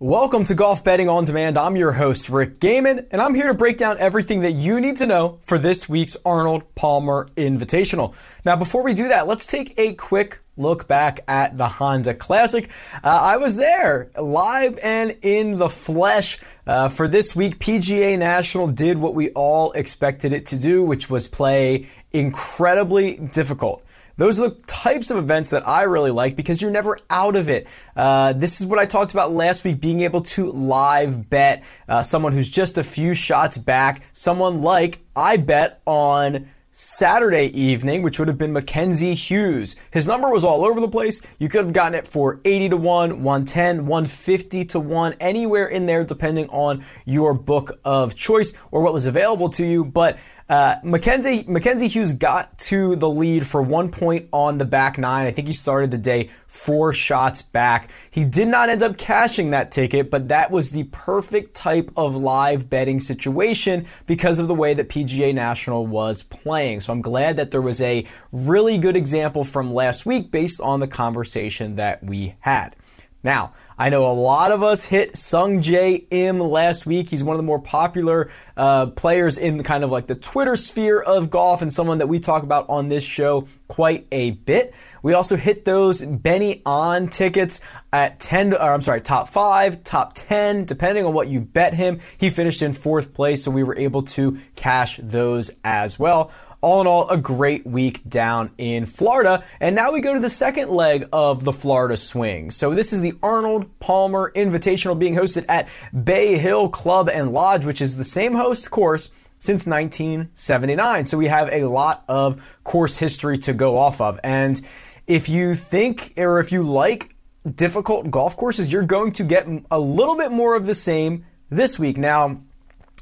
Welcome to Golf Betting on Demand. I'm your host, Rick Gehman, and I'm here to break down everything that you need to know for this week's Arnold Palmer Invitational. Now, before we do that, let's take a quick look back at the Honda Classic. Uh, I was there live and in the flesh uh, for this week. PGA National did what we all expected it to do, which was play incredibly difficult. Those are the types of events that I really like because you're never out of it. Uh, this is what I talked about last week being able to live bet uh, someone who's just a few shots back, someone like I bet on. Saturday evening, which would have been Mackenzie Hughes. His number was all over the place. You could have gotten it for 80 to 1, 110, 150 to 1, anywhere in there, depending on your book of choice or what was available to you. But uh, Mackenzie Mackenzie Hughes got to the lead for one point on the back nine. I think he started the day four shots back. He did not end up cashing that ticket, but that was the perfect type of live betting situation because of the way that PGA National was playing. So I'm glad that there was a really good example from last week based on the conversation that we had. Now, I know a lot of us hit Sung Jae Im last week. He's one of the more popular uh, players in the kind of like the Twitter sphere of golf and someone that we talk about on this show quite a bit. We also hit those Ben An tickets at 10, or I'm sorry, top five, top 10, depending on what you bet him. He finished in fourth place, so we were able to cash those as well all in all, a great week down in Florida. And now we go to the second leg of the Florida swing. So this is the Arnold Palmer Invitational being hosted at Bay Hill Club and Lodge, which is the same host course since 1979. So we have a lot of course history to go off of. And if you think or if you like difficult golf courses, you're going to get a little bit more of the same this week. Now,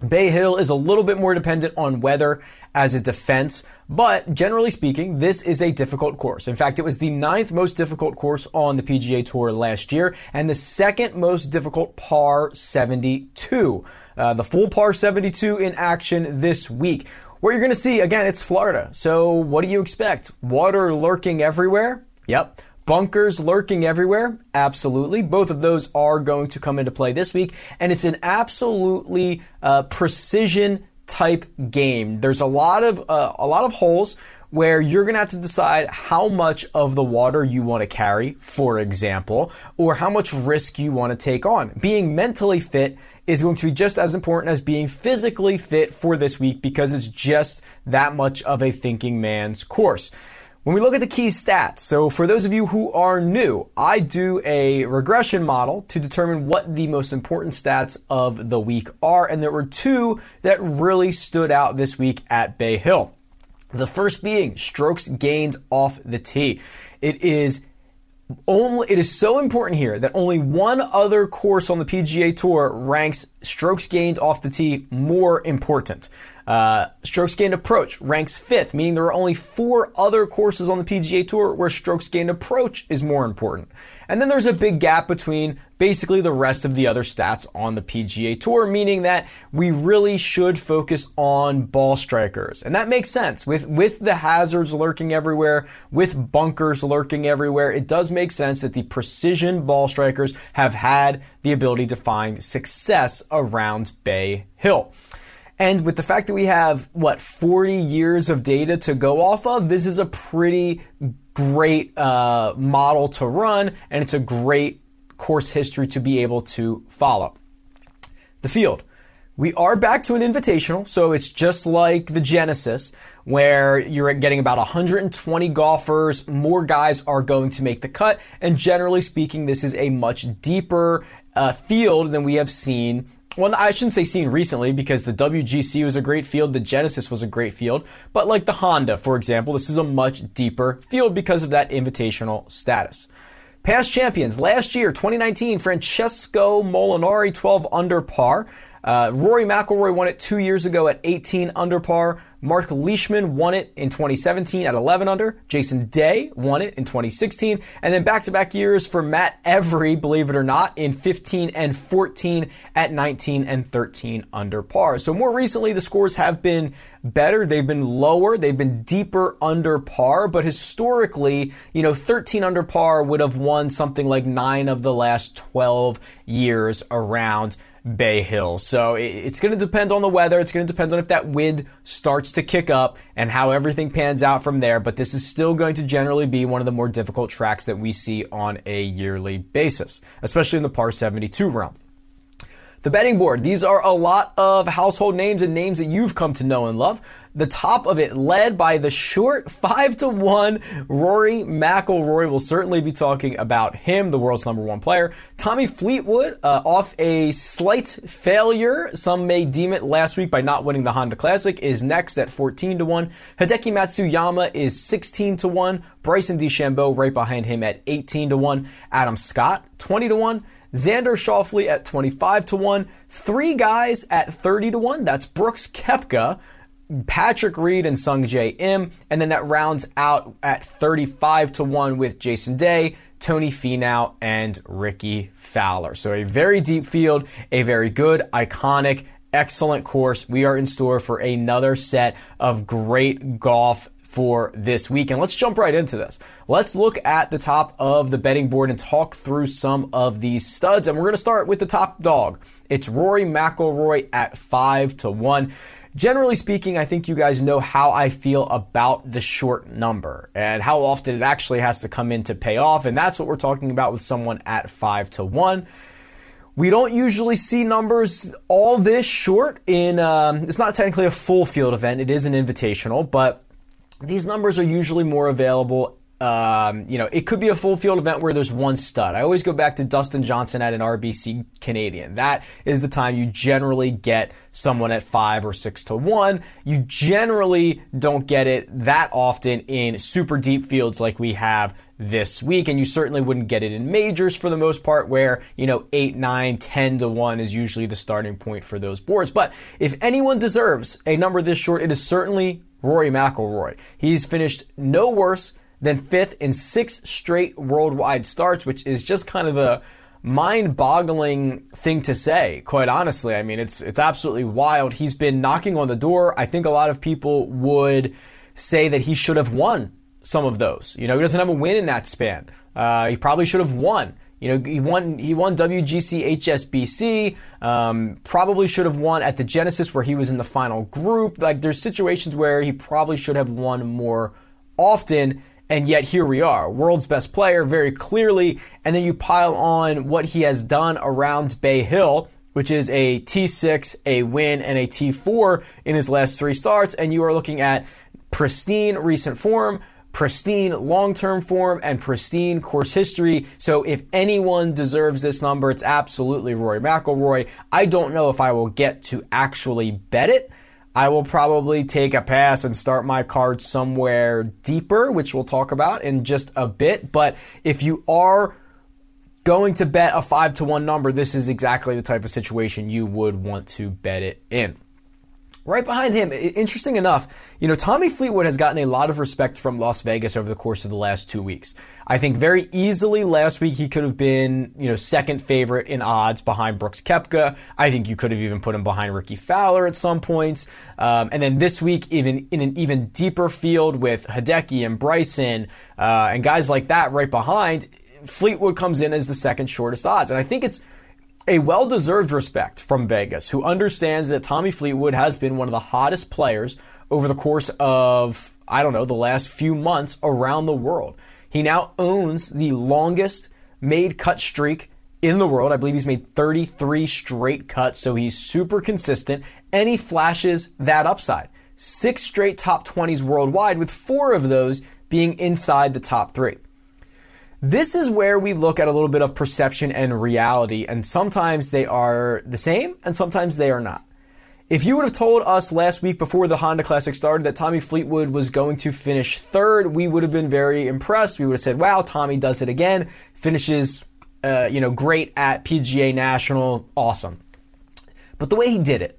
Bay Hill is a little bit more dependent on weather as a defense, but generally speaking, this is a difficult course. In fact, it was the ninth most difficult course on the PGA Tour last year and the second most difficult par 72. Uh, the full par 72 in action this week. What you're going to see, again, it's Florida. So what do you expect? Water lurking everywhere? Yep. Bunkers lurking everywhere? Absolutely. Both of those are going to come into play this week. And it's an absolutely uh, precision type game. There's a lot of uh, a lot of holes where you're going to have to decide how much of the water you want to carry, for example, or how much risk you want to take on. Being mentally fit is going to be just as important as being physically fit for this week because it's just that much of a thinking man's course. When we look at the key stats, so for those of you who are new, I do a regression model to determine what the most important stats of the week are, and there were two that really stood out this week at Bay Hill. The first being strokes gained off the tee. It is only it is so important here that only one other course on the PGA Tour ranks strokes gained off the tee more important. Uh, strokes gained approach ranks fifth, meaning there are only four other courses on the PGA Tour where strokes gained approach is more important. And then there's a big gap between basically the rest of the other stats on the PGA Tour, meaning that we really should focus on ball strikers. And that makes sense. With, with the hazards lurking everywhere, with bunkers lurking everywhere, it does make sense that the precision ball strikers have had the ability to find success around Bay Hill. And with the fact that we have, what, 40 years of data to go off of, this is a pretty great uh, model to run, and it's a great course history to be able to follow. The field. We are back to an invitational, so it's just like the Genesis, where you're getting about 120 golfers. More guys are going to make the cut, and generally speaking, this is a much deeper uh, field than we have seen well, I shouldn't say seen recently because the WGC was a great field, the Genesis was a great field, but like the Honda, for example, this is a much deeper field because of that invitational status. Past champions last year, 2019, Francesco Molinari, 12 under par. Uh, Rory McIlroy won it two years ago at 18 under par. Mark Leishman won it in 2017 at 11 under. Jason Day won it in 2016. And then back to back years for Matt Every, believe it or not, in 15 and 14 at 19 and 13 under par. So more recently, the scores have been better. They've been lower. They've been deeper under par. But historically, you know, 13 under par would have won something like nine of the last 12 years around Bay Hill. So it's going to depend on the weather. It's going to depend on if that wind starts to kick up and how everything pans out from there. But this is still going to generally be one of the more difficult tracks that we see on a yearly basis, especially in the par 72 realm. The betting board, these are a lot of household names and names that you've come to know and love. The top of it led by the short 5 to 1 Rory McIlroy. We'll certainly be talking about him, the world's number one player. Tommy Fleetwood, uh, off a slight failure, some may deem it last week by not winning the Honda Classic, is next at 14 to 1. Hideki Matsuyama is 16 to 1. Bryson DeChambeau right behind him at 18 to 1. Adam Scott, 20 to 1. Xander Schauffele at 25 to 1. Three guys at 30 to 1. That's Brooks Koepka, Patrick Reed, and Sungjae Im. And then that rounds out at 35 to 1 with Jason Day, Tony Finau, and Rickie Fowler. So a very deep field, a very good, iconic, excellent course. We are in store for another set of great golf for this week. And let's jump right into this. Let's look at the top of the betting board and talk through some of these studs. And we're going to start with the top dog. It's Rory McIlroy at 5 to 1. Generally speaking, I think you guys know how I feel about the short number and how often it actually has to come in to pay off. And that's what we're talking about with someone at 5 to 1. We don't usually see numbers all this short in, um, it's not technically a full field event. It is an invitational, but these numbers are usually more available. Um, you know, it could be a full field event where there's one stud. I always go back to Dustin Johnson at an RBC Canadian. That is the time you generally get someone at five or six to one. You generally don't get it that often in super deep fields like we have this week. And you certainly wouldn't get it in majors for the most part, where, you know, 8, 9, 10 to 1 is usually the starting point for those boards. But if anyone deserves a number this short, it is certainly Rory McIlroy. He's finished no worse than fifth in six straight worldwide starts, which is just kind of a mind-boggling thing to say. Quite honestly, I mean it's it's absolutely wild. He's been knocking on the door. I think a lot of people would say that he should have won some of those. You know, he doesn't have a win in that span. Uh, he probably should have won. You know, he won he won WGC HSBC. Um, probably should have won at the Genesis where he was in the final group. Like there's situations where he probably should have won more often. And yet here we are, world's best player, very clearly. And then you pile on what he has done around Bay Hill, which is a T6, a win, and a T4 in his last three starts. And you are looking at pristine recent form, pristine long term form and pristine course history. So if anyone deserves this number, it's absolutely Rory McIlroy. I don't know if I will get to actually bet it. I will probably take a pass and start my card somewhere deeper, which we'll talk about in just a bit. But if you are going to bet a 5 to 1 number, this is exactly the type of situation you would want to bet it in. Right behind him, interesting enough, you know, Tommy Fleetwood has gotten a lot of respect from Las Vegas over the course of the last two weeks. I think very easily last week he could have been, you know, second favorite in odds behind Brooks Koepka. I think you could have even put him behind Rickie Fowler at some points. Um, and then this week, even in an even deeper field with Hideki and Bryson uh, and guys like that right behind, Fleetwood comes in as the second shortest odds. And I think it's a well deserved respect from Vegas, who understands that Tommy Fleetwood has been one of the hottest players over the course of, I don't know, the last few months around the world. He now owns the longest made cut streak in the world. I believe he's made 33 straight cuts, so he's super consistent and he flashes that upside. Six straight top 20s worldwide, with four of those being inside the top three. This is where we look at a little bit of perception and reality, and sometimes they are the same and sometimes they are not. If you would have told us last week before the Honda Classic started that Tommy Fleetwood was going to finish third, we would have been very impressed. We would have said, wow, Tommy does it again, finishes, uh, you know, great at PGA National, awesome. But the way he did it,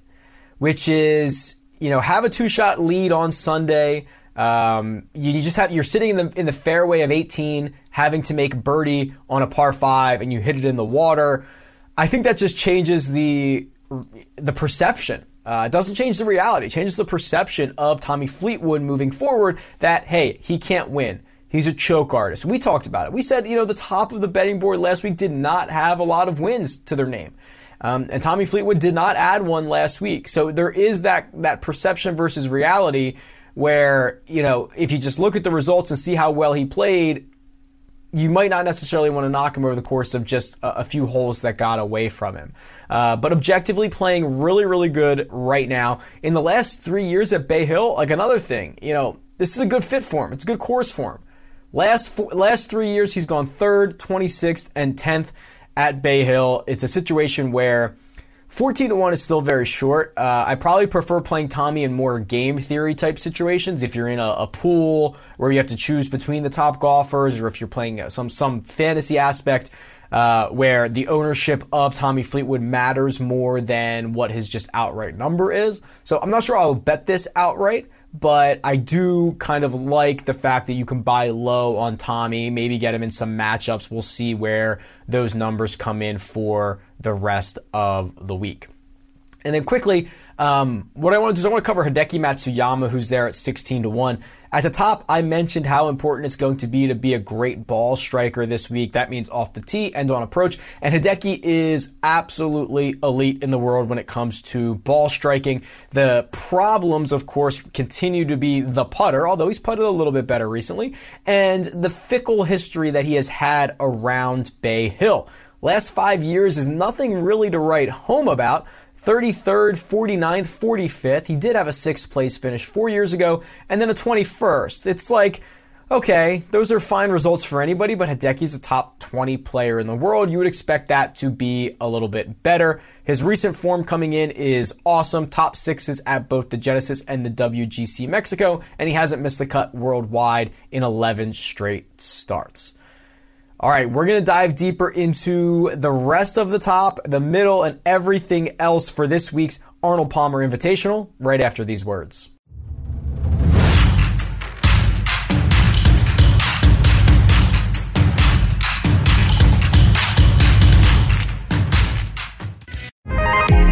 which is, you know, have a two shot lead on Sunday, um, you, you, just have you're sitting in the in the fairway of 18, having to make birdie on a par five, and you hit it in the water. I think that just changes the the perception. Uh, it doesn't change the reality. It changes the perception of Tommy Fleetwood moving forward. That hey, he can't win. He's a choke artist. We talked about it. We said you know the top of the betting board last week did not have a lot of wins to their name. Um, and Tommy Fleetwood did not add one last week. So there is that that perception versus reality where, you know, if you just look at the results and see how well he played, you might not necessarily want to knock him over the course of just a, few holes that got away from him. Uh, but objectively playing really, really good right now. In the last three years at Bay Hill, like another thing, you know, this is a good fit for him. It's a good course for him. Last four, last three years, he's gone third, 26th, and 10th at Bay Hill. It's a situation where 14 to 1 is still very short. Uh, I probably prefer playing Tommy in more game theory type situations. If you're in a, a, pool where you have to choose between the top golfers, or if you're playing some some fantasy aspect uh, where the ownership of Tommy Fleetwood matters more than what his just outright number is. So I'm not sure I'll bet this outright, but I do kind of like the fact that you can buy low on Tommy, maybe get him in some matchups. We'll see where those numbers come in for the rest of the week. And then quickly, um, what I want to do is I want to cover Hideki Matsuyama, who's there at 16 to 1. At the top, I mentioned how important it's going to be to be a great ball striker this week. That means off the tee and on approach. And Hideki is absolutely elite in the world when it comes to ball striking. The problems, of course, continue to be the putter, although he's putted a little bit better recently, and the fickle history that he has had around Bay Hill. Last five years is nothing really to write home about. 33rd, 49th, 45th. He did have a sixth place finish four years ago, and then a 21st. It's like, okay, those are fine results for anybody, but Hideki's a top 20 player in the world. You would expect that to be a little bit better. His recent form coming in is awesome. Top sixes at both the Genesis and the WGC Mexico, and he hasn't missed the cut worldwide in 11 straight starts. All right, we're going to dive deeper into the rest of the top, the middle, and everything else for this week's Arnold Palmer Invitational right after these words.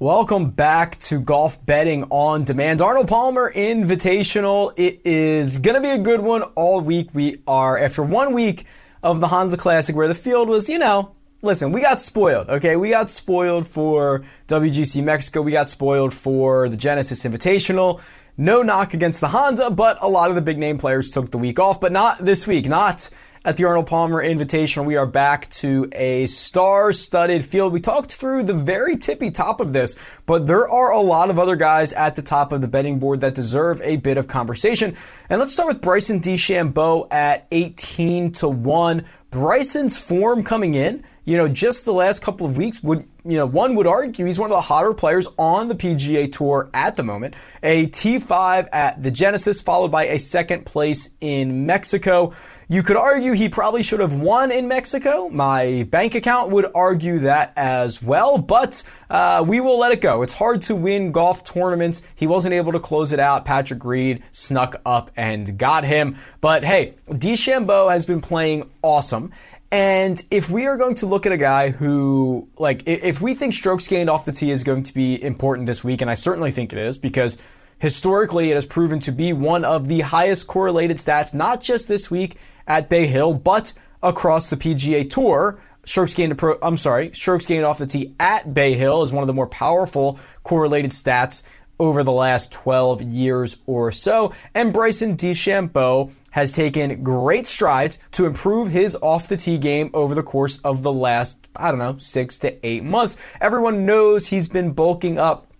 Welcome back to Golf Betting on Demand. Arnold Palmer Invitational. It is going to be a good one all week. We are, after one week of the Honda Classic where the field was, you know, listen, we got spoiled, okay? We got spoiled for WGC Mexico. We got spoiled for the Genesis Invitational. No knock against the Honda, but a lot of the big name players took the week off, but not this week. Not at the Arnold Palmer Invitational. We are back to a star studded field. We talked through the very tippy top of this, but there are a lot of other guys at the top of the betting board that deserve a bit of conversation. And let's start with Bryson DeChambeau at 18 to 1. Bryson's form coming in, you know, just the last couple of weeks would, you know, one would argue he's one of the hotter players on the PGA Tour at the moment. A T5 at the Genesis, followed by a second place in Mexico. You could argue he probably should have won in Mexico. My bank account would argue that as well, but uh, we will let it go. It's hard to win golf tournaments. He wasn't able to close it out. Patrick Reed snuck up and got him. But hey, DeChambeau has been playing awesome. And if we are going to look at a guy who, like, if we think strokes gained off the tee is going to be important this week, and I certainly think it is because historically it has proven to be one of the highest correlated stats, not just this week at Bay Hill, but across the PGA Tour. Strokes gained, I'm sorry, strokes gained off the tee at Bay Hill is one of the more powerful correlated stats over the last 12 years or so. And Bryson DeChambeau has taken great strides to improve his off the tee game over the course of the last, I don't know, six to eight months. Everyone knows he's been bulking up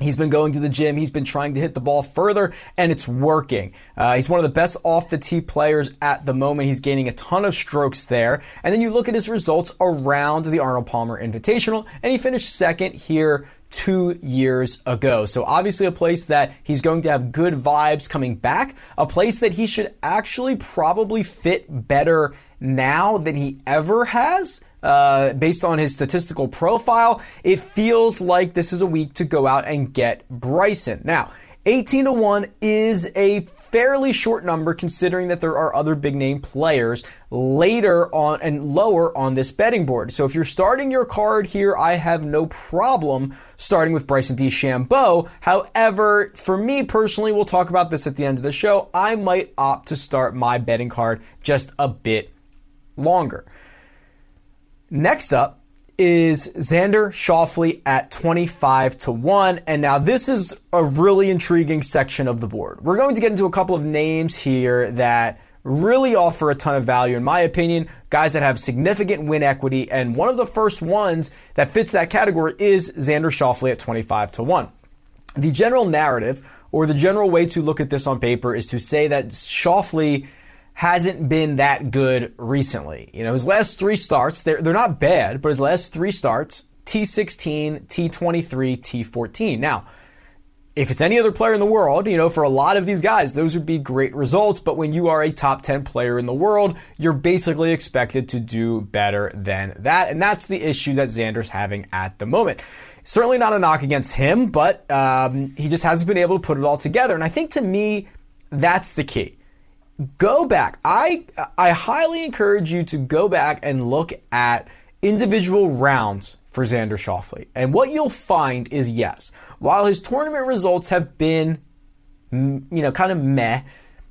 He's been going to the gym. He's been trying to hit the ball further, and it's working. Uh, he's one of the best off the tee players at the moment. He's gaining a ton of strokes there. And then you look at his results around the Arnold Palmer Invitational, and he finished second here two years ago. So obviously a place that he's going to have good vibes coming back, a place that he should actually probably fit better now than he ever has. Uh, based on his statistical profile, it feels like this is a week to go out and get Bryson. Now, 18 to 1 is a fairly short number considering that there are other big name players later on and lower on this betting board. So if you're starting your card here, I have no problem starting with Bryson DeChambeau. However, for me personally, we'll talk about this at the end of the show. I might opt to start my betting card just a bit longer. Next up is Xander Schauffele at 25 to 1. And now this is a really intriguing section of the board. We're going to get into a couple of names here that really offer a ton of value, in my opinion. Guys that have significant win equity. And one of the first ones that fits that category is Xander Schauffele at 25 to 1. The general narrative, or the general way to look at this on paper, is to say that Schauffele hasn't been that good recently. You know, his last three starts, they're, they're not bad, but his last three starts, T16, T23, T14. Now, if it's any other player in the world, you know, for a lot of these guys, those would be great results. But when you are a top 10 player in the world, you're basically expected to do better than that. And that's the issue that Xander's having at the moment. Certainly not a knock against him, but um, he just hasn't been able to put it all together. And I think to me, that's the key go back. I I highly encourage you to go back and look at individual rounds for Xander Schauffele. And what you'll find is yes, while his tournament results have been you know kind of meh,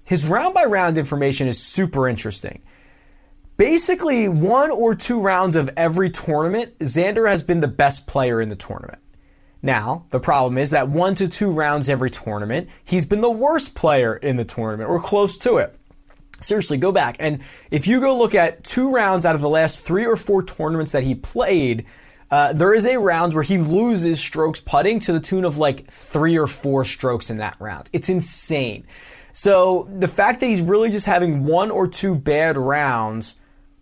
his round by round information is super interesting. Basically, one or two rounds of every tournament, Xander has been the best player in the tournament. Now, the problem is that one to two rounds every tournament, he's been the worst player in the tournament or close to it. Seriously, go back. And if you go look at two rounds out of the last three or four tournaments that he played, uh, there is a round where he loses strokes putting to the tune of like three or four strokes in that round. It's insane. So the fact that he's really just having one or two bad rounds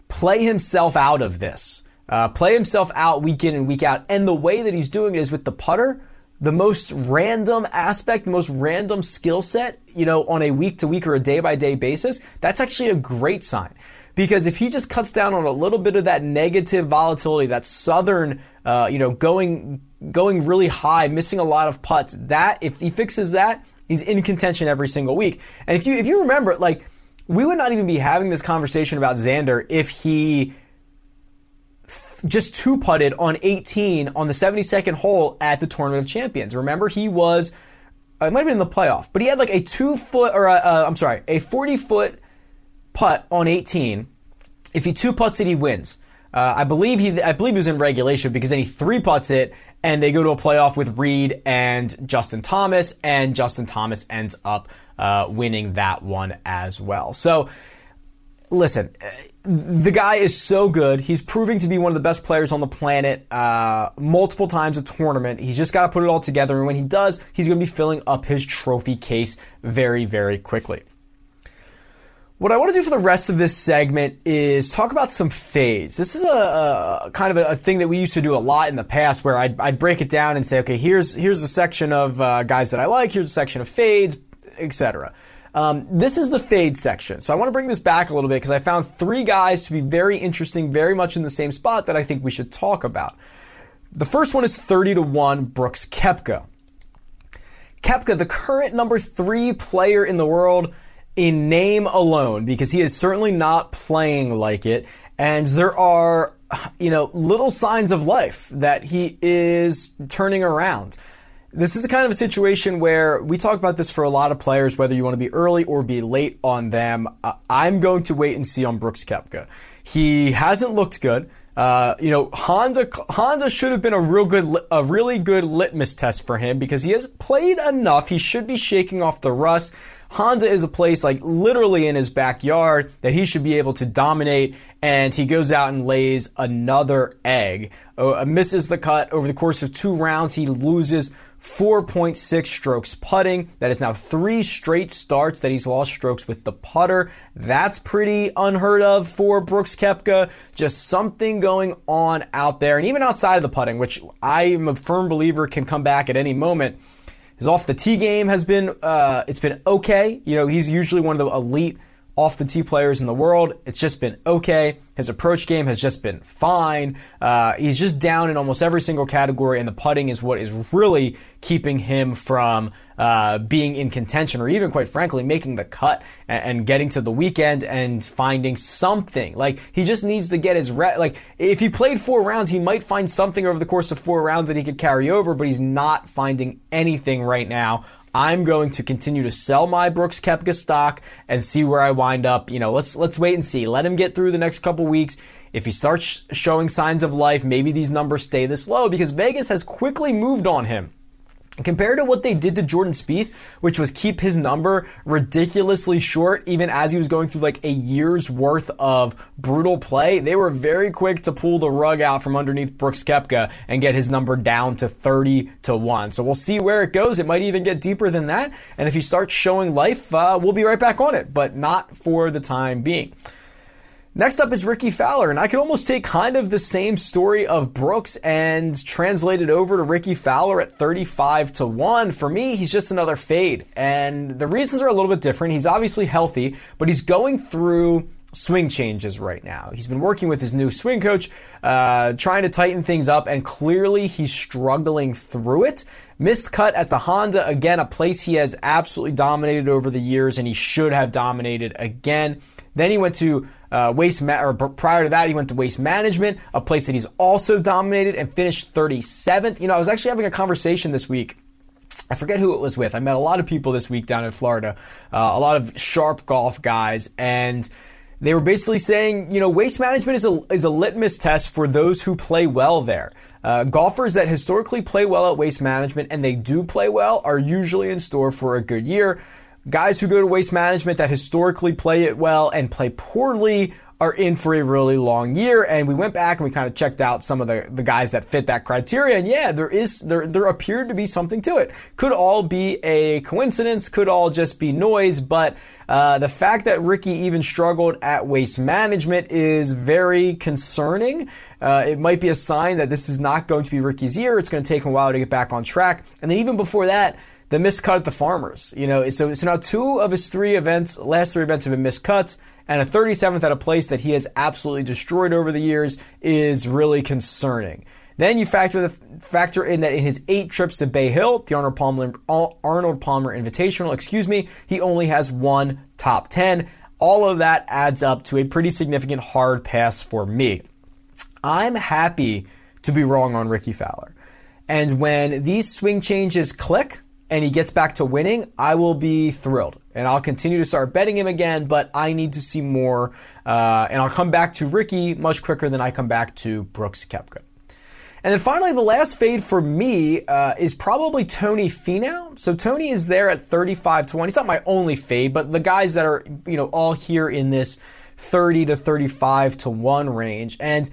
play himself out of this, uh, play himself out week in and week out. And the way that he's doing it is with the putter the most random aspect, the most random skill set, you know, on a week to week or a day by day basis, that's actually a great sign. Because if he just cuts down on a little bit of that negative volatility, that southern, uh, you know, going going really high, missing a lot of putts, that if he fixes that, he's in contention every single week. And if you if you remember, like we would not even be having this conversation about Xander if he just two putted on 18 on the 72nd hole at the Tournament of Champions. Remember, he was, uh, it might have been in the playoff, but he had like a two foot, or i I'm sorry, a 40 foot putt on 18. If he two putts it, he wins. Uh, I believe he, I believe he was in regulation because then he three putts it, and they go to a playoff with Reed and Justin Thomas, and Justin Thomas ends up uh, winning that one as well. So listen, the guy is so good. He's proving to be one of the best players on the planet uh, multiple times a tournament. He's just got to put it all together. And when he does, he's going to be filling up his trophy case very, very quickly. What I want to do for the rest of this segment is talk about some fades. This is a, a kind of a, a, thing that we used to do a lot in the past, where I'd, I'd break it down and say, okay, here's here's a section of uh, guys that I like, here's a section of fades, etc. Um, this is the fade section. So I want to bring this back a little bit because I found three guys to be very interesting, very much in the same spot that I think we should talk about. The first one is 30 to 1 Brooks Koepka. Koepka, the current number three player in the world in name alone, because he is certainly not playing like it. And there are, you know, little signs of life that he is turning around. This is a kind of a situation where we talk about this for a lot of players, whether you want to be early or be late on them. I'm going to wait and see on Brooks Koepka. He hasn't looked good. Uh, you know, Honda Honda should have been a real good, a really good litmus test for him because he has played enough. He should be shaking off the rust. Honda is a place like literally in his backyard that he should be able to dominate, and he goes out and lays another egg. Uh, misses the cut over the course of two rounds. He loses 4.6 strokes putting. That is now three straight starts that he's lost strokes with the putter. That's pretty unheard of for Brooks Koepka. Just something going on out there. And even outside of the putting, which I am a firm believer can come back at any moment. His off the tee game has been, uh, it's been okay. You know, he's usually one of the elite off the tee players in the world. It's just been okay. His approach game has just been fine. Uh, he's just down in almost every single category, and the putting is what is really keeping him from uh, being in contention, or even quite frankly, making the cut and, and, getting to the weekend and finding something. Like he just needs to get his re- like if he played four rounds, he might find something over the course of four rounds that he could carry over, but he's not finding anything right now. I'm going to continue to sell my Brooks Koepka stock and see where I wind up. You know, let's let's wait and see. Let him get through the next couple weeks. If he starts showing signs of life, maybe these numbers stay this low because Vegas has quickly moved on him. Compared to what they did to Jordan Spieth, which was keep his number ridiculously short, even as he was going through like a year's worth of brutal play, they were very quick to pull the rug out from underneath Brooks Koepka and get his number down to 30 to 1. So we'll see where it goes. It might even get deeper than that. And if he starts showing life, uh, we'll be right back on it, but not for the time being. Next up is Rickie Fowler, and I could almost take kind of the same story of Brooks and translate it over to Rickie Fowler at 35 to 1. For me, he's just another fade. And the reasons are a little bit different. He's obviously healthy, but he's going through swing changes right now. He's been working with his new swing coach, uh, trying to tighten things up, and clearly he's struggling through it. Missed cut at the Honda, again, a place he has absolutely dominated over the years, and he should have dominated again. Then he went to uh, waste ma- or prior to that, he went to waste management, a place that he's also dominated and finished 37th. You know, I was actually having a conversation this week. I forget who it was with. I met a lot of people this week down in Florida, uh, a lot of sharp golf guys, and they were basically saying, you know, waste management is a, is a litmus test for those who play well there. Uh, golfers that historically play well at waste management and they do play well are usually in store for a good year. Guys who go to waste management that historically play it well and play poorly are in for a really long year. And we went back and we kind of checked out some of the, the guys that fit that criteria. And yeah, there is, there, there appeared to be something to it. Could all be a coincidence, could all just be noise. But, uh, the fact that Rickie even struggled at waste management is very concerning. Uh, it might be a sign that this is not going to be Rickie's year. It's going to take him a while to get back on track. And then even before that, the missed cut at the Farmers. You know, so so now two of his three events, last three events have been missed cuts, and a 37th at a place that he has absolutely destroyed over the years is really concerning. Then you factor the factor in that in his eight trips to Bay Hill, the Arnold Palmer, Arnold Palmer Invitational, excuse me, he only has one top 10. All of that adds up to a pretty significant hard pass for me. I'm happy to be wrong on Rickie Fowler. And when these swing changes click, and he gets back to winning, I will be thrilled. and I'll continue to start betting him again, but I need to see more. Uh, and I'll come back to Rickie much quicker than I come back to Brooks Koepka. And then finally, the last fade for me uh, is probably Tony Finau. So Tony is there at 35 to 1. He's not my only fade, but the guys that are, you know, all here in this 30 to 35 to 1 range. And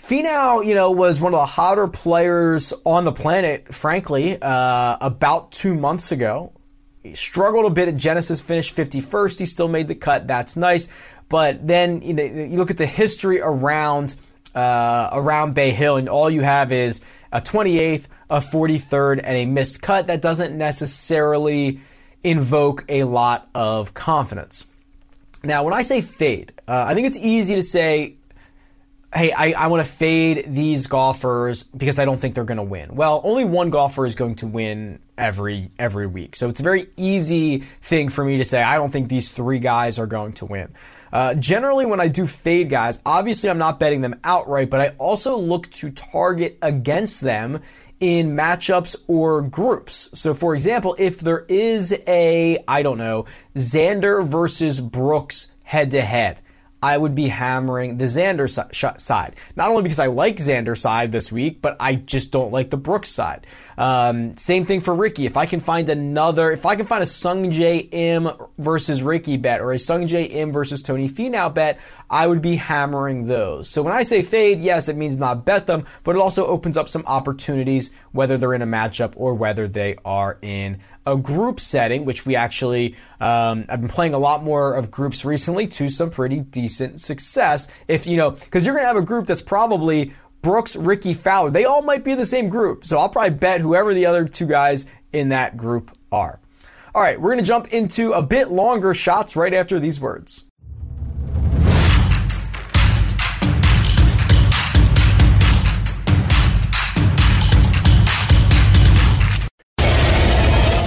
Finau, you know, was one of the hotter players on the planet, frankly, uh, about two months ago. He struggled a bit at Genesis, finished 51st. He still made the cut. That's nice. But then, you know, you look at the history around uh, around Bay Hill, and all you have is a 28th, a 43rd, and a missed cut. That doesn't necessarily invoke a lot of confidence. Now, when I say fade, uh, I think it's easy to say, hey, I, I want to fade these golfers because I don't think they're going to win. Well, only one golfer is going to win every every week. So it's a very easy thing for me to say, I don't think these three guys are going to win. Uh, generally, when I do fade guys, obviously I'm not betting them outright, but I also look to target against them in matchups or groups. So, for example, if there is a, I don't know, Xander versus Brooks head to head, I would be hammering the Xander side. Not only because I like Xander's side this week, but I just don't like the Brooks side. Um, same thing for Rickie. If I can find another, if I can find a Sungjae Im versus Rickie bet or a Sungjae Im versus Tony Finau bet, I would be hammering those. So when I say fade, yes, it means not bet them, but it also opens up some opportunities, whether they're in a matchup or whether they are in a group setting, which we actually, um, I've been playing a lot more of groups recently to some pretty decent success. If, you know, because you're going to have a group that's probably Brooks, Rickie, Fowler. They all might be in the same group. So I'll probably bet whoever the other two guys in that group are. All right, we're going to jump into a bit longer shots right after these words.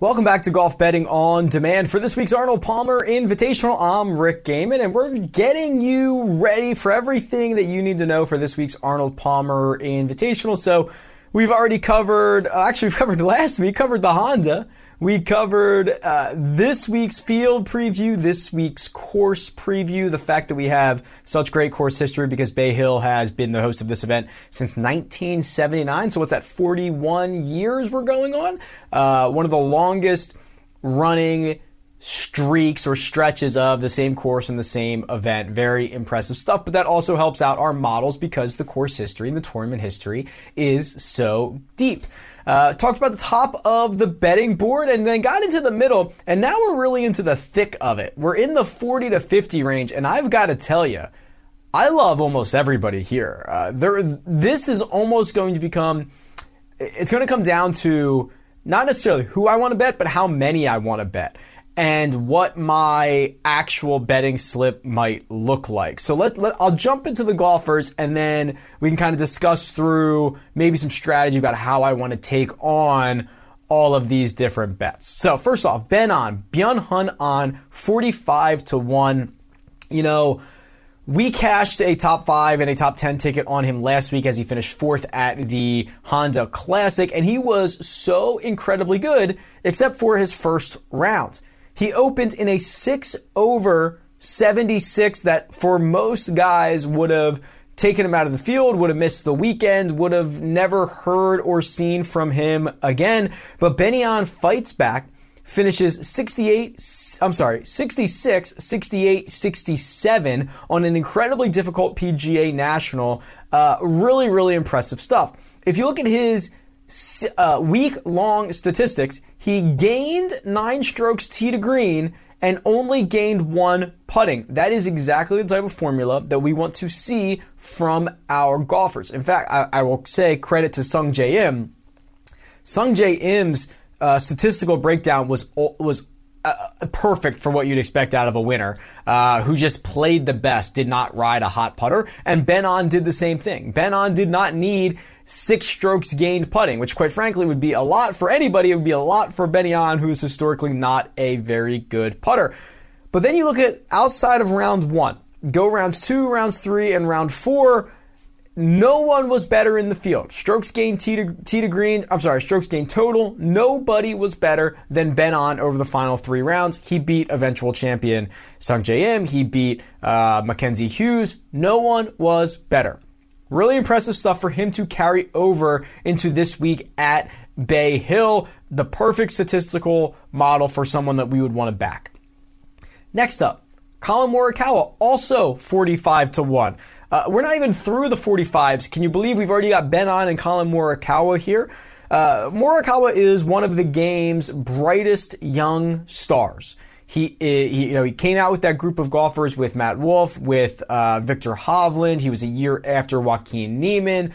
Welcome back to Golf Betting on Demand. For this week's Arnold Palmer Invitational, I'm Rick Gehman, and we're getting you ready for everything that you need to know for this week's Arnold Palmer Invitational. So, we've already covered, uh, actually, we've covered last week, covered the Honda. We covered uh, this week's field preview, this week's course preview, the fact that we have such great course history because Bay Hill has been the host of this event since 1979. So what's that, 41 years we're going on? Uh, one of the longest running streaks or stretches of the same course and the same event. Very impressive stuff, but that also helps out our models because the course history and the tournament history is so deep. Uh, talked about the top of the betting board and then got into the middle, and now we're really into the thick of it. We're in the 40 to 50 range, and I've got to tell you, I love almost everybody here. Uh, there, this is almost going to become, it's going to come down to not necessarily who I want to bet, but how many I want to bet. And what my actual betting slip might look like. So let, let I'll jump into the golfers and then we can kind of discuss through maybe some strategy about how I want to take on all of these different bets. So first off, Ben An Byeong Hun An 45 to 1. You know, we cashed a top five and a top 10 ticket on him last week as he finished fourth at the Honda Classic, and he was so incredibly good, except for his first round. He opened in a six over 76 that for most guys would have taken him out of the field, would have missed the weekend, would have never heard or seen from him again. But Benny An fights back, finishes 68, I'm sorry, 66, 68, 67 on an incredibly difficult PGA National. Uh, really, really impressive stuff. If you look at his uh, week long statistics, he gained nine strokes tee to green and only gained one putting. That is exactly the type of formula that we want to see from our golfers. In fact, I, I will say credit to Sung Im. Sungjae Im's uh, statistical breakdown was was uh, perfect for what you'd expect out of a winner uh, who just played the best, did not ride a hot putter. And Ben An did the same thing. Ben An did not need six strokes gained putting, which quite frankly would be a lot for anybody. It would be a lot for Benny An, who is historically not a very good putter. But then you look at outside of round one, go rounds two, rounds three, and round four. No one was better in the field. Strokes gained tee to, tee to green, I'm sorry, strokes gained total. Nobody was better than Ben An over the final three rounds. He beat eventual champion Sungjae Im. He beat uh, Mackenzie Hughes. No one was better. Really impressive stuff for him to carry over into this week at Bay Hill. The perfect statistical model for someone that we would want to back. Next up, Collin Morikawa, also 45 to 1. Uh, we're not even through the 45s. Can you believe we've already got Ben An and Collin Morikawa here? Uh, Morikawa is one of the game's brightest young stars. He, he, you know, he came out with that group of golfers with Matt Wolff, with uh, Viktor Hovland. He was a year after Joaquin Niemann.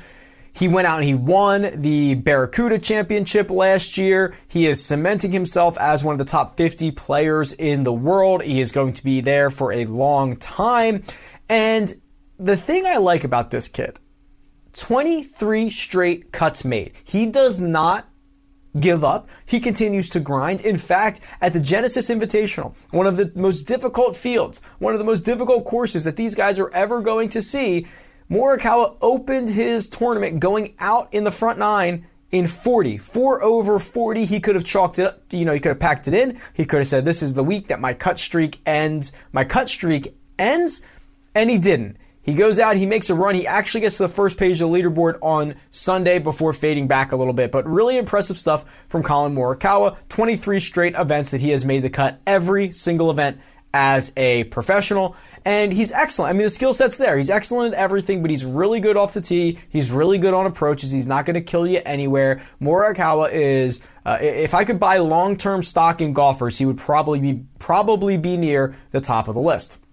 He went out and he won the Barracuda Championship last year. He is cementing himself as one of the top 50 players in the world. He is going to be there for a long time. And the thing I like about this kid 23 straight cuts made. He does not give up. He continues to grind. In fact, at the Genesis Invitational, one of the most difficult fields, one of the most difficult courses that these guys are ever going to see, Morikawa opened his tournament going out in the front nine in 40. Four over 40. He could have chalked it up, you know, he could have packed it in. He could have said, This is the week that my cut streak ends. My cut streak ends. And he didn't. He goes out, he makes a run. He actually gets to the first page of the leaderboard on Sunday before fading back a little bit. But really impressive stuff from Collin Morikawa. 23 straight events that he has made the cut. Every single event as a professional. And he's excellent. I mean, the skill set's there. He's excellent at everything, but he's really good off the tee. He's really good on approaches. He's not going to kill you anywhere. Morikawa is, uh, if I could buy long-term stock in golfers, he would probably be, probably be near the top of the list.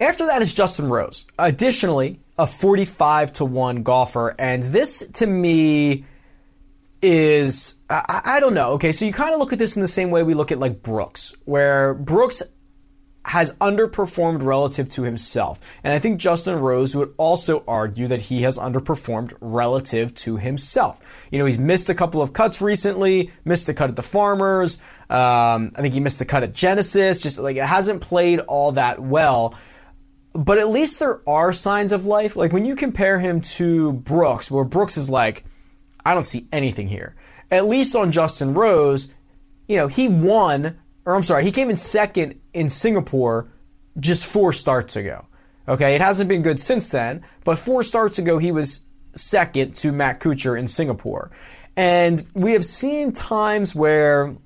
After that is Justin Rose. Additionally, a 45 to 1 golfer. And this to me is I, I don't know. Okay, so you kind of look at this in the same way we look at like Brooks, where Brooks has underperformed relative to himself. And I think Justin Rose would also argue that he has underperformed relative to himself. You know, he's missed a couple of cuts recently, missed a cut at the Farmers. Um, I think he missed a cut at Genesis, just like it hasn't played all that well. But at least there are signs of life. Like when you compare him to Brooks, where Brooks is like, I don't see anything here. At least on Justin Rose, you know, he won, or I'm sorry, he came in second in Singapore just four starts ago. Okay, it hasn't been good since then, but four starts ago he was second to Matt Kuchar in Singapore. And we have seen times where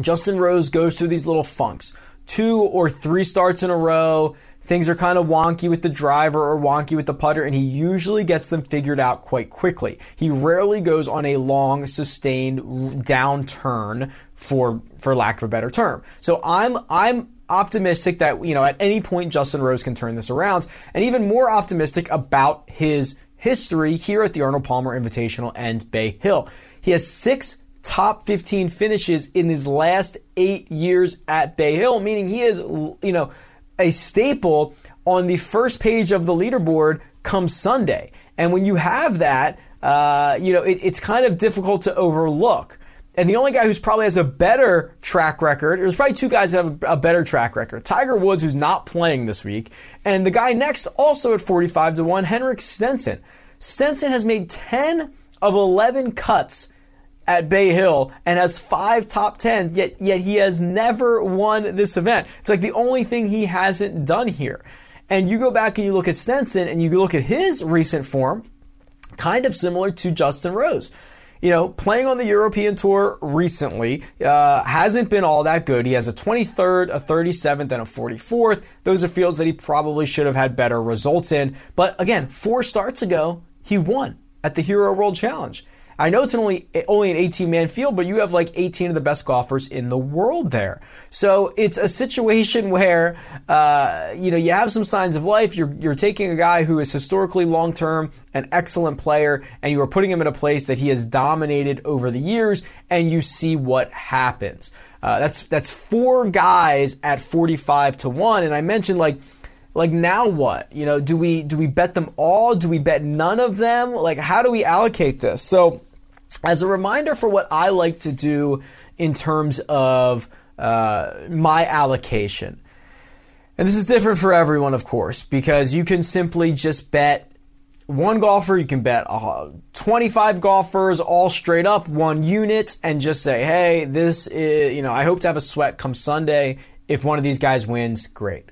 Justin Rose goes through these little funks. Two or three starts in a row, Things are kind of wonky with the driver or wonky with the putter, and he usually gets them figured out quite quickly. He rarely goes on a long, sustained downturn, for for lack of a better term. So I'm I'm optimistic that you know at any point Justin Rose can turn this around, and even more optimistic about his history here at the Arnold Palmer Invitational and Bay Hill. He has six top 15 finishes in his last eight years at Bay Hill, meaning he is, you know, a staple on the first page of the leaderboard come Sunday. And when you have that, uh, you know, it, it's kind of difficult to overlook. And the only guy who's probably has a better track record, there's probably two guys that have a better track record. Tiger Woods, who's not playing this week, and the guy next, also at 45 to 1, Henrik Stenson. Stenson has made 10 of 11 cuts at Bay Hill and has five top 10, yet, yet he has never won this event. It's like the only thing he hasn't done here. And you go back and you look at Stenson and you look at his recent form, kind of similar to Justin Rose. You know, playing on the European Tour recently uh, hasn't been all that good. He has a 23rd, a 37th, and a 44th. Those are fields that he probably should have had better results in. But again, four starts ago, he won at the Hero World Challenge. I know it's only only an 18 man field, but you have like 18 of the best golfers in the world there. So it's a situation where uh, you know you have some signs of life. You're you're taking a guy who is historically long term an excellent player, and you are putting him in a place that he has dominated over the years, and you see what happens. Uh, that's that's four guys at 45 to one, and I mentioned like like now what you know do we do we bet them all do we bet none of them like how do we allocate this so as a reminder for what I like to do in terms of uh, my allocation. And this is different for everyone, of course, because you can simply just bet one golfer, you can bet uh, 25 golfers all straight up, one unit, and just say, hey, this is, you know, I hope to have a sweat come Sunday. If one of these guys wins, great.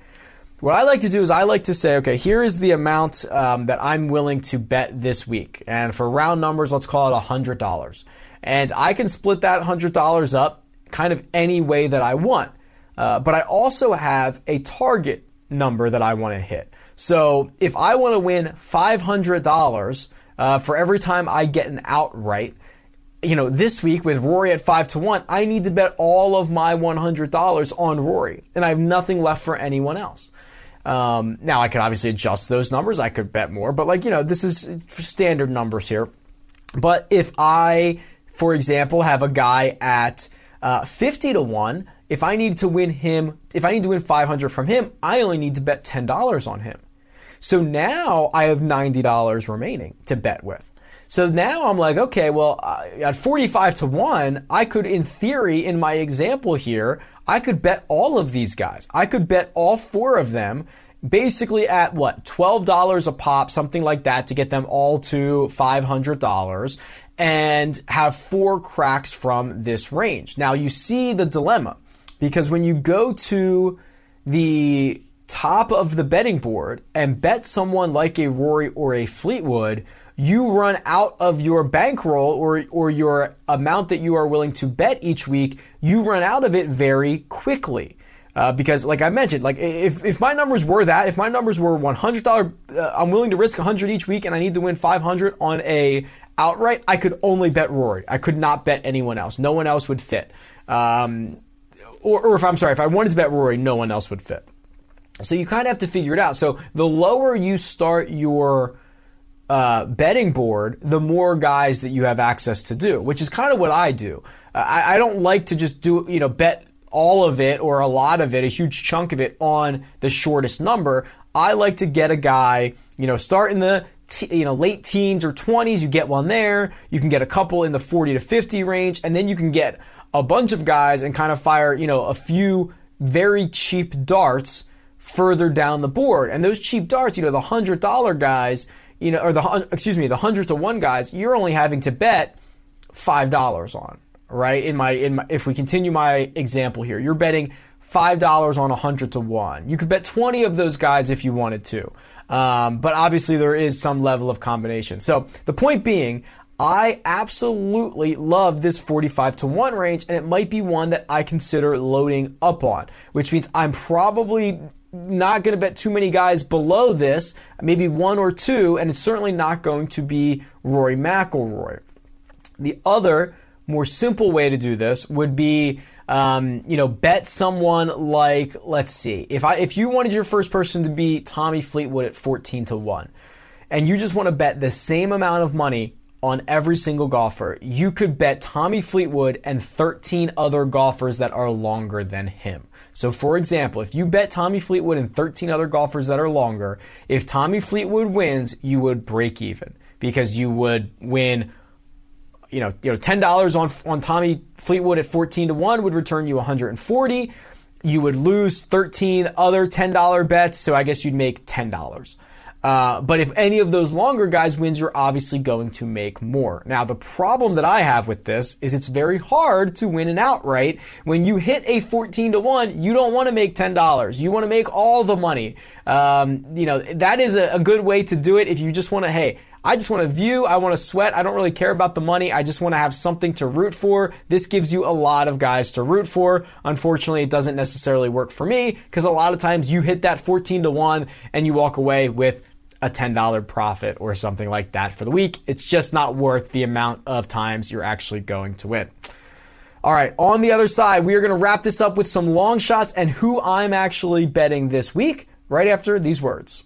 What I like to do is I like to say, okay, here is the amount um, that I'm willing to bet this week. And for round numbers, let's call it $100. And I can split that $100 up kind of any way that I want. Uh, but I also have a target number that I want to hit. So if I want to win $500 uh, for every time I get an outright, you know, this week with Rory at 5 to 1, I need to bet all of my $100 on Rory. And I have nothing left for anyone else. Um, now I could obviously adjust those numbers. I could bet more, but like you know, this is standard numbers here. But if I, for example, have a guy at uh, 50 to one, if I need to win him, if I need to win 500 from him, I only need to bet $10 on him. So now I have $90 remaining to bet with. So now I'm like, okay, well, uh, at 45 to 1, I could, in theory, in my example here, I could bet all of these guys. I could bet all four of them basically at what $12 a pop something like that to get them all to $500 and have four cracks from this range now you see the dilemma because when you go to the top of the betting board and bet someone like a rory or a fleetwood you run out of your bankroll or, or your amount that you are willing to bet each week, you run out of it very quickly. Uh, because, like I mentioned, like if, if my numbers were that, if my numbers were $100, uh, I'm willing to risk 100 each week and I need to win 500 on a outright, I could only bet Rory. I could not bet anyone else. No one else would fit. Um, or, or if I'm sorry, if I wanted to bet Rory, no one else would fit. So you kind of have to figure it out. So the lower you start your uh, betting board, the more guys that you have access to do, which is kind of what I do. Uh, I, I, don't like to just do, you know, bet all of it or a lot of it, a huge chunk of it on the shortest number. I like to get a guy, you know, start in the you know late teens or 20s. You get one there. You can get a couple in the 40 to 50 range, and then you can get a bunch of guys and kind of fire, you know, a few very cheap darts further down the board. And those cheap darts, you know, the hundred dollar guys you know, or the excuse me, the hundred to one guys, you're only having to bet five dollars on, right? In my in my, if we continue my example here, you're betting five dollars on a hundred to one. You could bet twenty of those guys if you wanted to, um, but obviously there is some level of combination. So the point being. I absolutely love this 45 to 1 range, and it might be one that I consider loading up on, which means I'm probably not going to bet too many guys below this, maybe one or two, and it's certainly not going to be Rory McIlroy. The other more simple way to do this would be, um, you know, bet someone like, let's see, if I if you wanted your first person to be Tommy Fleetwood at 14 to one, and you just want to bet the same amount of money on every single golfer, you could bet Tommy Fleetwood and 13 other golfers that are longer than him. So, for example, if you bet Tommy Fleetwood and 13 other golfers that are longer, if Tommy Fleetwood wins, you would break even because you would win. You know, you know, ten dollars on on Tommy Fleetwood at fourteen to one would return you 140. You would lose 13 other $10 bets, so I guess you'd make $10. Uh, but if any of those longer guys wins, you're obviously going to make more. Now, the problem that I have with this is it's very hard to win an outright. When you hit a 14 to 1, you don't want to make $10. You want to make all the money. Um, you know, that is a, a good way to do it if you just want to, hey, I just want to view, I want to sweat, I don't really care about the money, I just want to have something to root for. This gives you a lot of guys to root for. Unfortunately, it doesn't necessarily work for me because a lot of times you hit that 14 to 1 and you walk away with a $10 profit or something like that for the week. It's just not worth the amount of times you're actually going to win. All right, on the other side, we are going to wrap this up with some long shots and who I'm actually betting this week right after these words.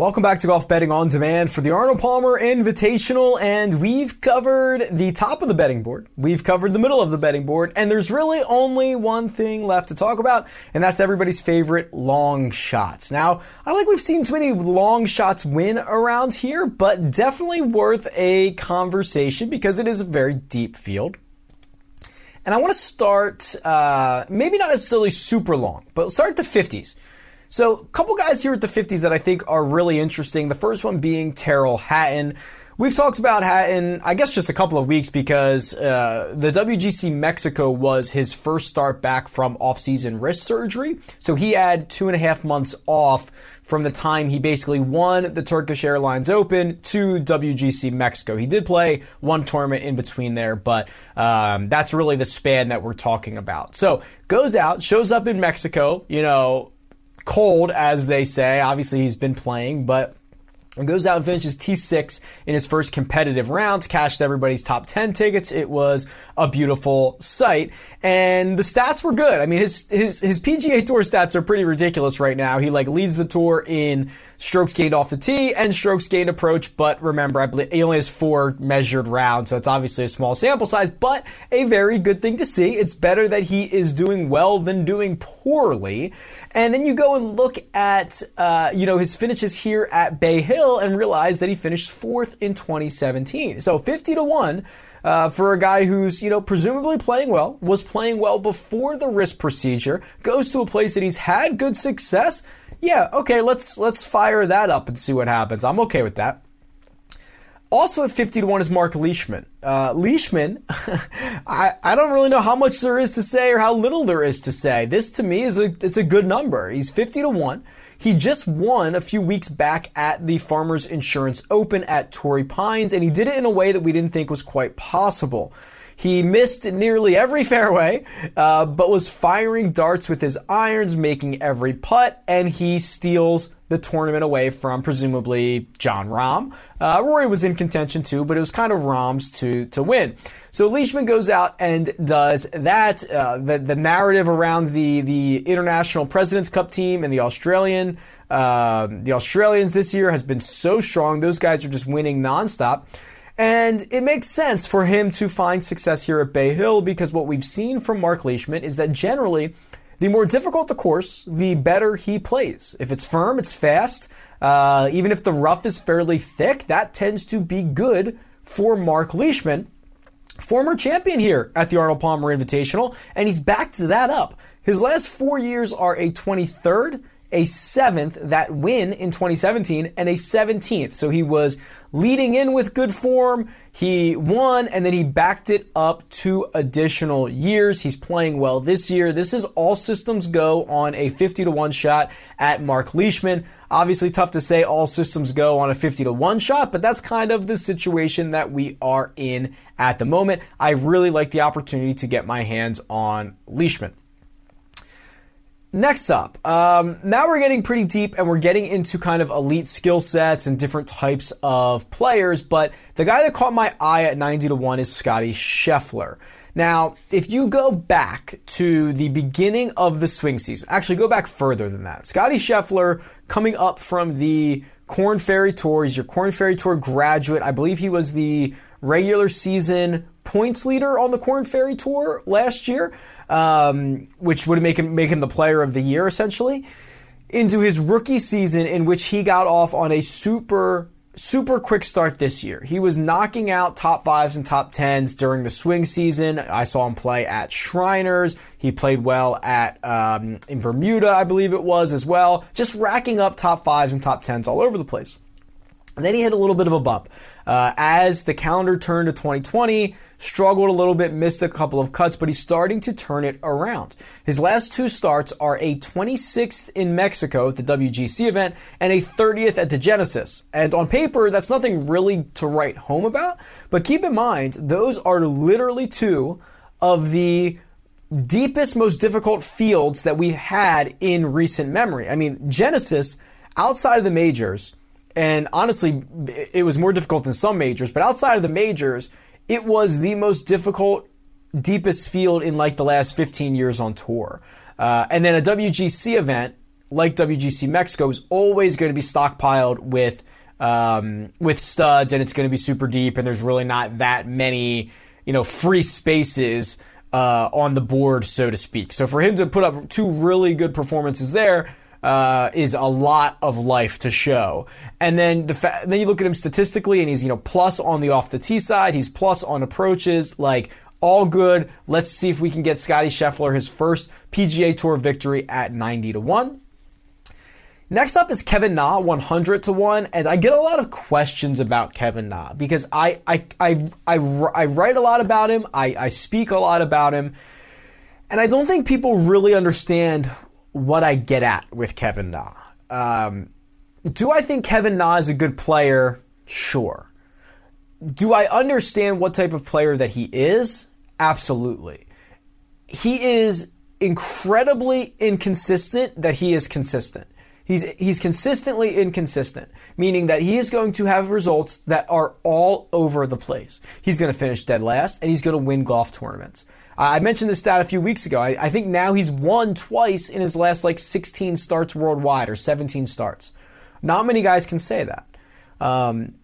Welcome back to Golf Betting on Demand for the Arnold Palmer Invitational, and we've covered the top of the betting board. We've covered the middle of the betting board, and there's really only one thing left to talk about, and that's everybody's favorite long shots. Now, I think we've seen too many long shots win around here, but definitely worth a conversation because it is a very deep field. And I want to start, uh, maybe not necessarily super long, but start the 50s. So, a couple guys here at the 50s that I think are really interesting. The first one being Tyrrell Hatton. We've talked about Hatton, I guess, just a couple of weeks because uh, the WGC Mexico was his first start back from off-season wrist surgery. So he had two and a half months off from the time he basically won the Turkish Airlines Open to WGC Mexico. He did play one tournament in between there, but um, that's really the span that we're talking about. So goes out, shows up in Mexico, you know, cold, as they say. Obviously, he's been playing, but goes out and finishes T6 in his first competitive rounds, cashed everybody's top 10 tickets. It was a beautiful sight. And the stats were good. I mean, his, his, his PGA Tour stats are pretty ridiculous right now. He like leads the tour in strokes gained off the tee and strokes gained approach. But remember, I believe he only has four measured rounds. So it's obviously a small sample size, but a very good thing to see. It's better that he is doing well than doing poorly. And then you go and look at, uh, you know, his finishes here at Bay Hill and realized that he finished fourth in 2017. So 50 to 1 uh, for a guy who's, you know, presumably playing well, was playing well before the wrist procedure, goes to a place that he's had good success. Yeah, okay, let's let's fire that up and see what happens. I'm okay with that. Also at 50 to 1 is Mark Leishman. Uh, Leishman, I, I don't really know how much there is to say or how little there is to say. This to me is a it's a good number. He's 50 to 1. He just won a few weeks back at the Farmers Insurance Open at Torrey Pines, and he did it in a way that we didn't think was quite possible. He missed nearly every fairway, uh, but was firing darts with his irons, making every putt, and he steals the tournament away from presumably Jon Rahm. Uh, Rory was in contention too, but it was kind of Rahm's to to win. So Leishman goes out and does that. Uh, the the narrative around the the International Presidents Cup team and the Australian uh, the Australians this year has been so strong. Those guys are just winning nonstop. And it makes sense for him to find success here at Bay Hill because what we've seen from Mark Leishman is that generally, the more difficult the course, the better he plays. If it's firm, it's fast. Uh, even if the rough is fairly thick, that tends to be good for Mark Leishman, former champion here at the Arnold Palmer Invitational, and he's backed that up. His last four years are a 23rd, a seventh, that win in 2017, and a 17th. So he was leading in with good form. He won and then he backed it up two additional years. He's playing well this year. This is all systems go on a 50 to 1 shot at Mark Leishman. Obviously, tough to say all systems go on a 50 to 1 shot, but that's kind of the situation that we are in at the moment. I really like the opportunity to get my hands on Leishman. Next up, um, now we're getting pretty deep and we're getting into kind of elite skill sets and different types of players. But the guy that caught my eye at 90 to 1 is Scotty Scheffler. Now, if you go back to the beginning of the swing season, actually go back further than that. Scotty Scheffler coming up from the Corn Ferry Tour, he's your Corn Ferry Tour graduate. I believe he was the regular season points leader on the Corn Ferry Tour last year, um, which would make him make him the player of the year essentially. Into his rookie season, in which he got off on a super super quick start this year. He was knocking out top fives and top tens during the swing season. I saw him play at Shriners. He played well at um, in Bermuda, I believe it was as well. Just racking up top fives and top tens all over the place. And then he hit a little bit of a bump. Uh, as the calendar turned to 2020, struggled a little bit, missed a couple of cuts, but he's starting to turn it around. His last two starts are a 26th in Mexico at the WGC event and a 30th at the Genesis. And on paper, that's nothing really to write home about, but keep in mind, those are literally two of the deepest, most difficult fields that we've had in recent memory. I mean, Genesis, outside of the majors, and honestly, it was more difficult than some majors, but outside of the majors, it was the most difficult, deepest field in like the last 15 years on tour. Uh, and then a WGC event like WGC Mexico is always going to be stockpiled with um, with studs, and it's going to be super deep, and there's really not that many you know free spaces uh, on the board, so to speak. So for him to put up two really good performances there uh, is a lot of life to show. And then the fa- then you look at him statistically, and he's you know plus on the off the tee side, he's plus on approaches, like all good. Let's see if we can get Scotty Scheffler his first PGA Tour victory at 90 to one. Next up is Kevin Na, 100 to 1. And I get a lot of questions about Kevin Na because I, I, I, I, I write a lot about him, I, I speak a lot about him, and I don't think people really understand what I get at with Kevin Na. Um, do I think Kevin Na is a good player? Sure. Do I understand what type of player that he is? Absolutely. He is incredibly inconsistent that he is consistent. He's, he's consistently inconsistent, meaning that he is going to have results that are all over the place. He's going to finish dead last and he's going to win golf tournaments. I mentioned this stat a few weeks ago. I, I think now he's won twice in his last like 16 starts worldwide or 17 starts. Not many guys can say that. Um,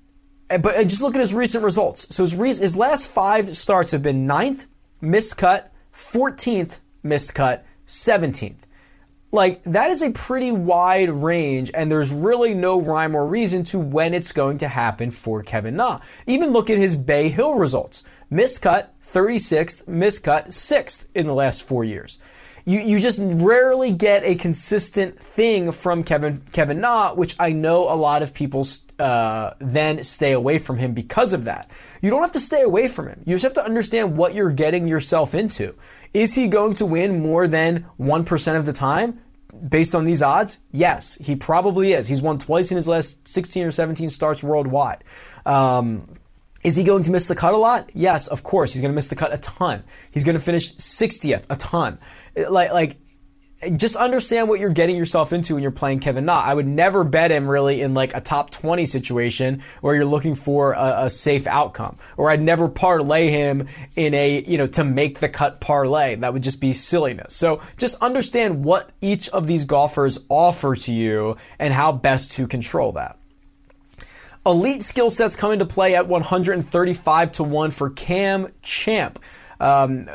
but just look at his recent results. So his, his last five starts have been 9th, missed cut, 14th, missed cut, 17th. Like, that is a pretty wide range, and there's really no rhyme or reason to when it's going to happen for Kevin Na. Even look at his Bay Hill results miscut 36th, miscut 6th in the last four years. You, you just rarely get a consistent thing from Kevin Kevin Na, which I know a lot of people uh, then stay away from him because of that. You don't have to stay away from him. You just have to understand what you're getting yourself into. Is he going to win more than 1% of the time? Based on these odds, yes, he probably is. He's won twice in his last 16 or 17 starts worldwide. Um, is he going to miss the cut a lot? Yes, of course. He's going to miss the cut a ton. He's going to finish 60th, a ton. Like, like, just understand what you're getting yourself into when you're playing Kevin Na. I would never bet him really in like a top 20 situation where you're looking for a, a, safe outcome. Or I'd never parlay him in a, you know, to make the cut parlay. That would just be silliness. So just understand what each of these golfers offer to you and how best to control that. Elite skill sets come into play at 135 to 1 for Cam Champ. Um,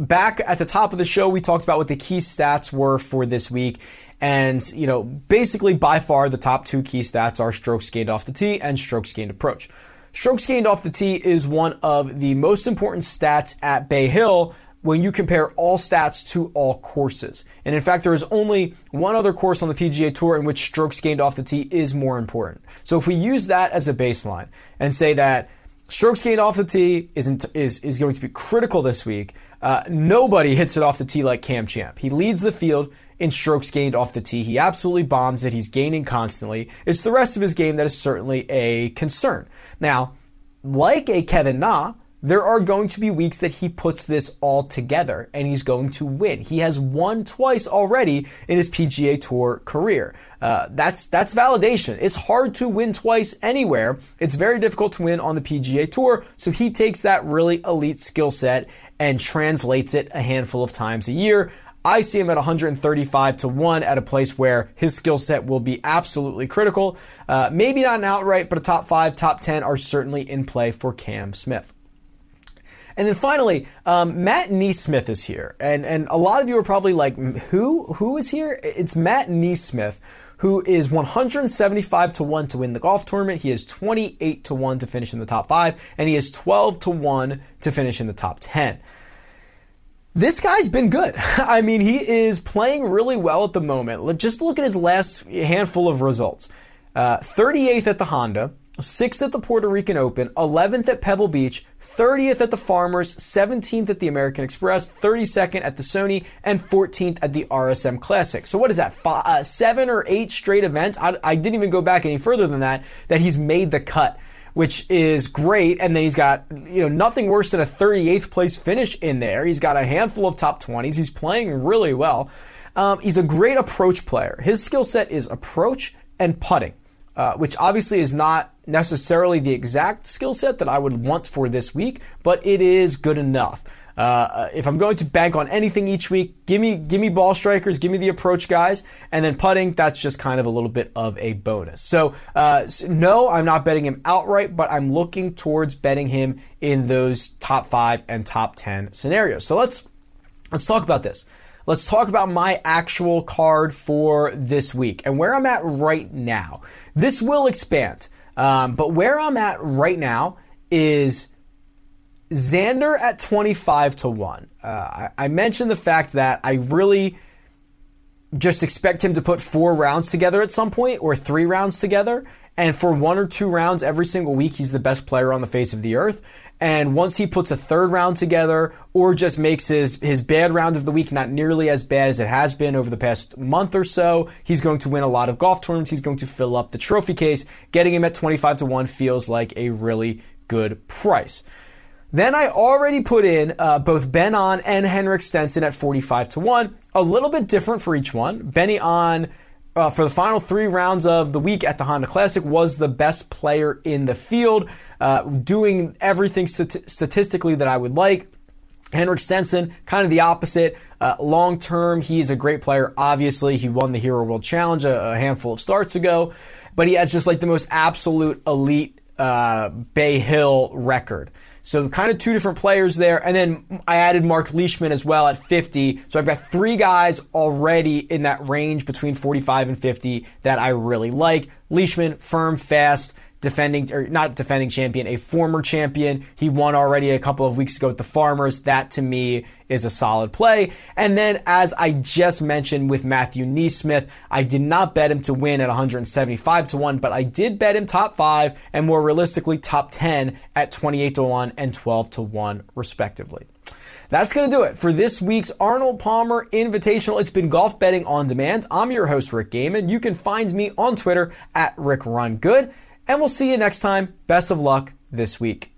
back at the top of the show, we talked about what the key stats were for this week. And, you know, basically by far the top two key stats are strokes gained off the tee and strokes gained approach. Strokes gained off the tee is one of the most important stats at Bay Hill when you compare all stats to all courses. And in fact, there is only one other course on the PGA Tour in which strokes gained off the tee is more important. So if we use that as a baseline and say that strokes gained off the tee is, is, is going to be critical this week, uh, nobody hits it off the tee like Cam Champ. He leads the field in strokes gained off the tee. He absolutely bombs it. He's gaining constantly. It's the rest of his game that is certainly a concern. Now, like a Kevin Na, there are going to be weeks that he puts this all together and he's going to win. He has won twice already in his PGA Tour career. Uh, that's that's validation. It's hard to win twice anywhere. It's very difficult to win on the PGA Tour. So he takes that really elite skill set and translates it a handful of times a year. I see him at 135 to 1 at a place where his skill set will be absolutely critical. Uh, maybe not an outright, but a top five, top 10 are certainly in play for Cam Smith. And then finally, um, Matt NeSmith is here, and and a lot of you are probably like, who who is here? It's Matt NeSmith, who is 175 to one to win the golf tournament. He is 28 to one to finish in the top five, and he is 12 to one to finish in the top 10 this guy's been good. I mean, he is playing really well at the moment. Just look at his last handful of results. Uh, 38th at the Honda, 6th at the Puerto Rican Open, 11th at Pebble Beach, 30th at the Farmers, 17th at the American Express, 32nd at the Sony, and 14th at the RSM Classic. So what is that? Five, uh, seven or eight straight events? I, I didn't even go back any further than that. That he's made the cut which is great. And then he's got, you know, nothing worse than a 38th place finish in there. He's got a handful of top 20s. He's playing really well. Um, he's a great approach player. His skill set is approach and putting, uh, which obviously is not necessarily the exact skill set that I would want for this week, but it is good enough. Uh, if I'm going to bank on anything each week, give me give me ball strikers, give me the approach guys, and then putting. That's just kind of a little bit of a bonus. So uh, no, I'm not betting him outright, but I'm looking towards betting him in those top five and top ten scenarios. So let's let's talk about this. Let's talk about my actual card for this week and where I'm at right now. This will expand. Um, but where I'm at right now is Xander at 25 to 1. Uh, I, I mentioned the fact that I really just expect him to put four rounds together at some point or three rounds together. And for one or two rounds every single week, he's the best player on the face of the earth. And once he puts a third round together or just makes his, his bad round of the week not nearly as bad as it has been over the past month or so, he's going to win a lot of golf tournaments. He's going to fill up the trophy case. Getting him at 25 to 1 feels like a really good price. Then I already put in uh, both Ben An and Henrik Stenson at 45 to 1. A little bit different for each one. Benny An uh, for the final three rounds of the week at the Honda Classic was the best player in the field, uh, doing everything st- statistically that I would like. Henrik Stenson, kind of the opposite. Uh, long term, he's a great player. Obviously, he won the Hero World Challenge a, a, handful of starts ago, but he has just like the most absolute elite uh, Bay Hill record. So kind of two different players there. And then I added Mark Leishman as well at 50. So I've got three guys already in that range between 45 and 50 that I really like. Leishman, firm, fast, defending or not defending champion, a former champion. He won already a couple of weeks ago with the Farmers. That to me is a solid play. And then as I just mentioned with Matthew NeSmith, I did not bet him to win at 175 to 1, but I did bet him top 5 and more realistically top 10 at 28 to 1 and 12 to 1 respectively. That's going to do it for this week's Arnold Palmer Invitational. It's been golf betting on demand. I'm your host, Rick Gehman. You can find me on Twitter at Rick Run Good. And we'll see you next time. Best of luck this week.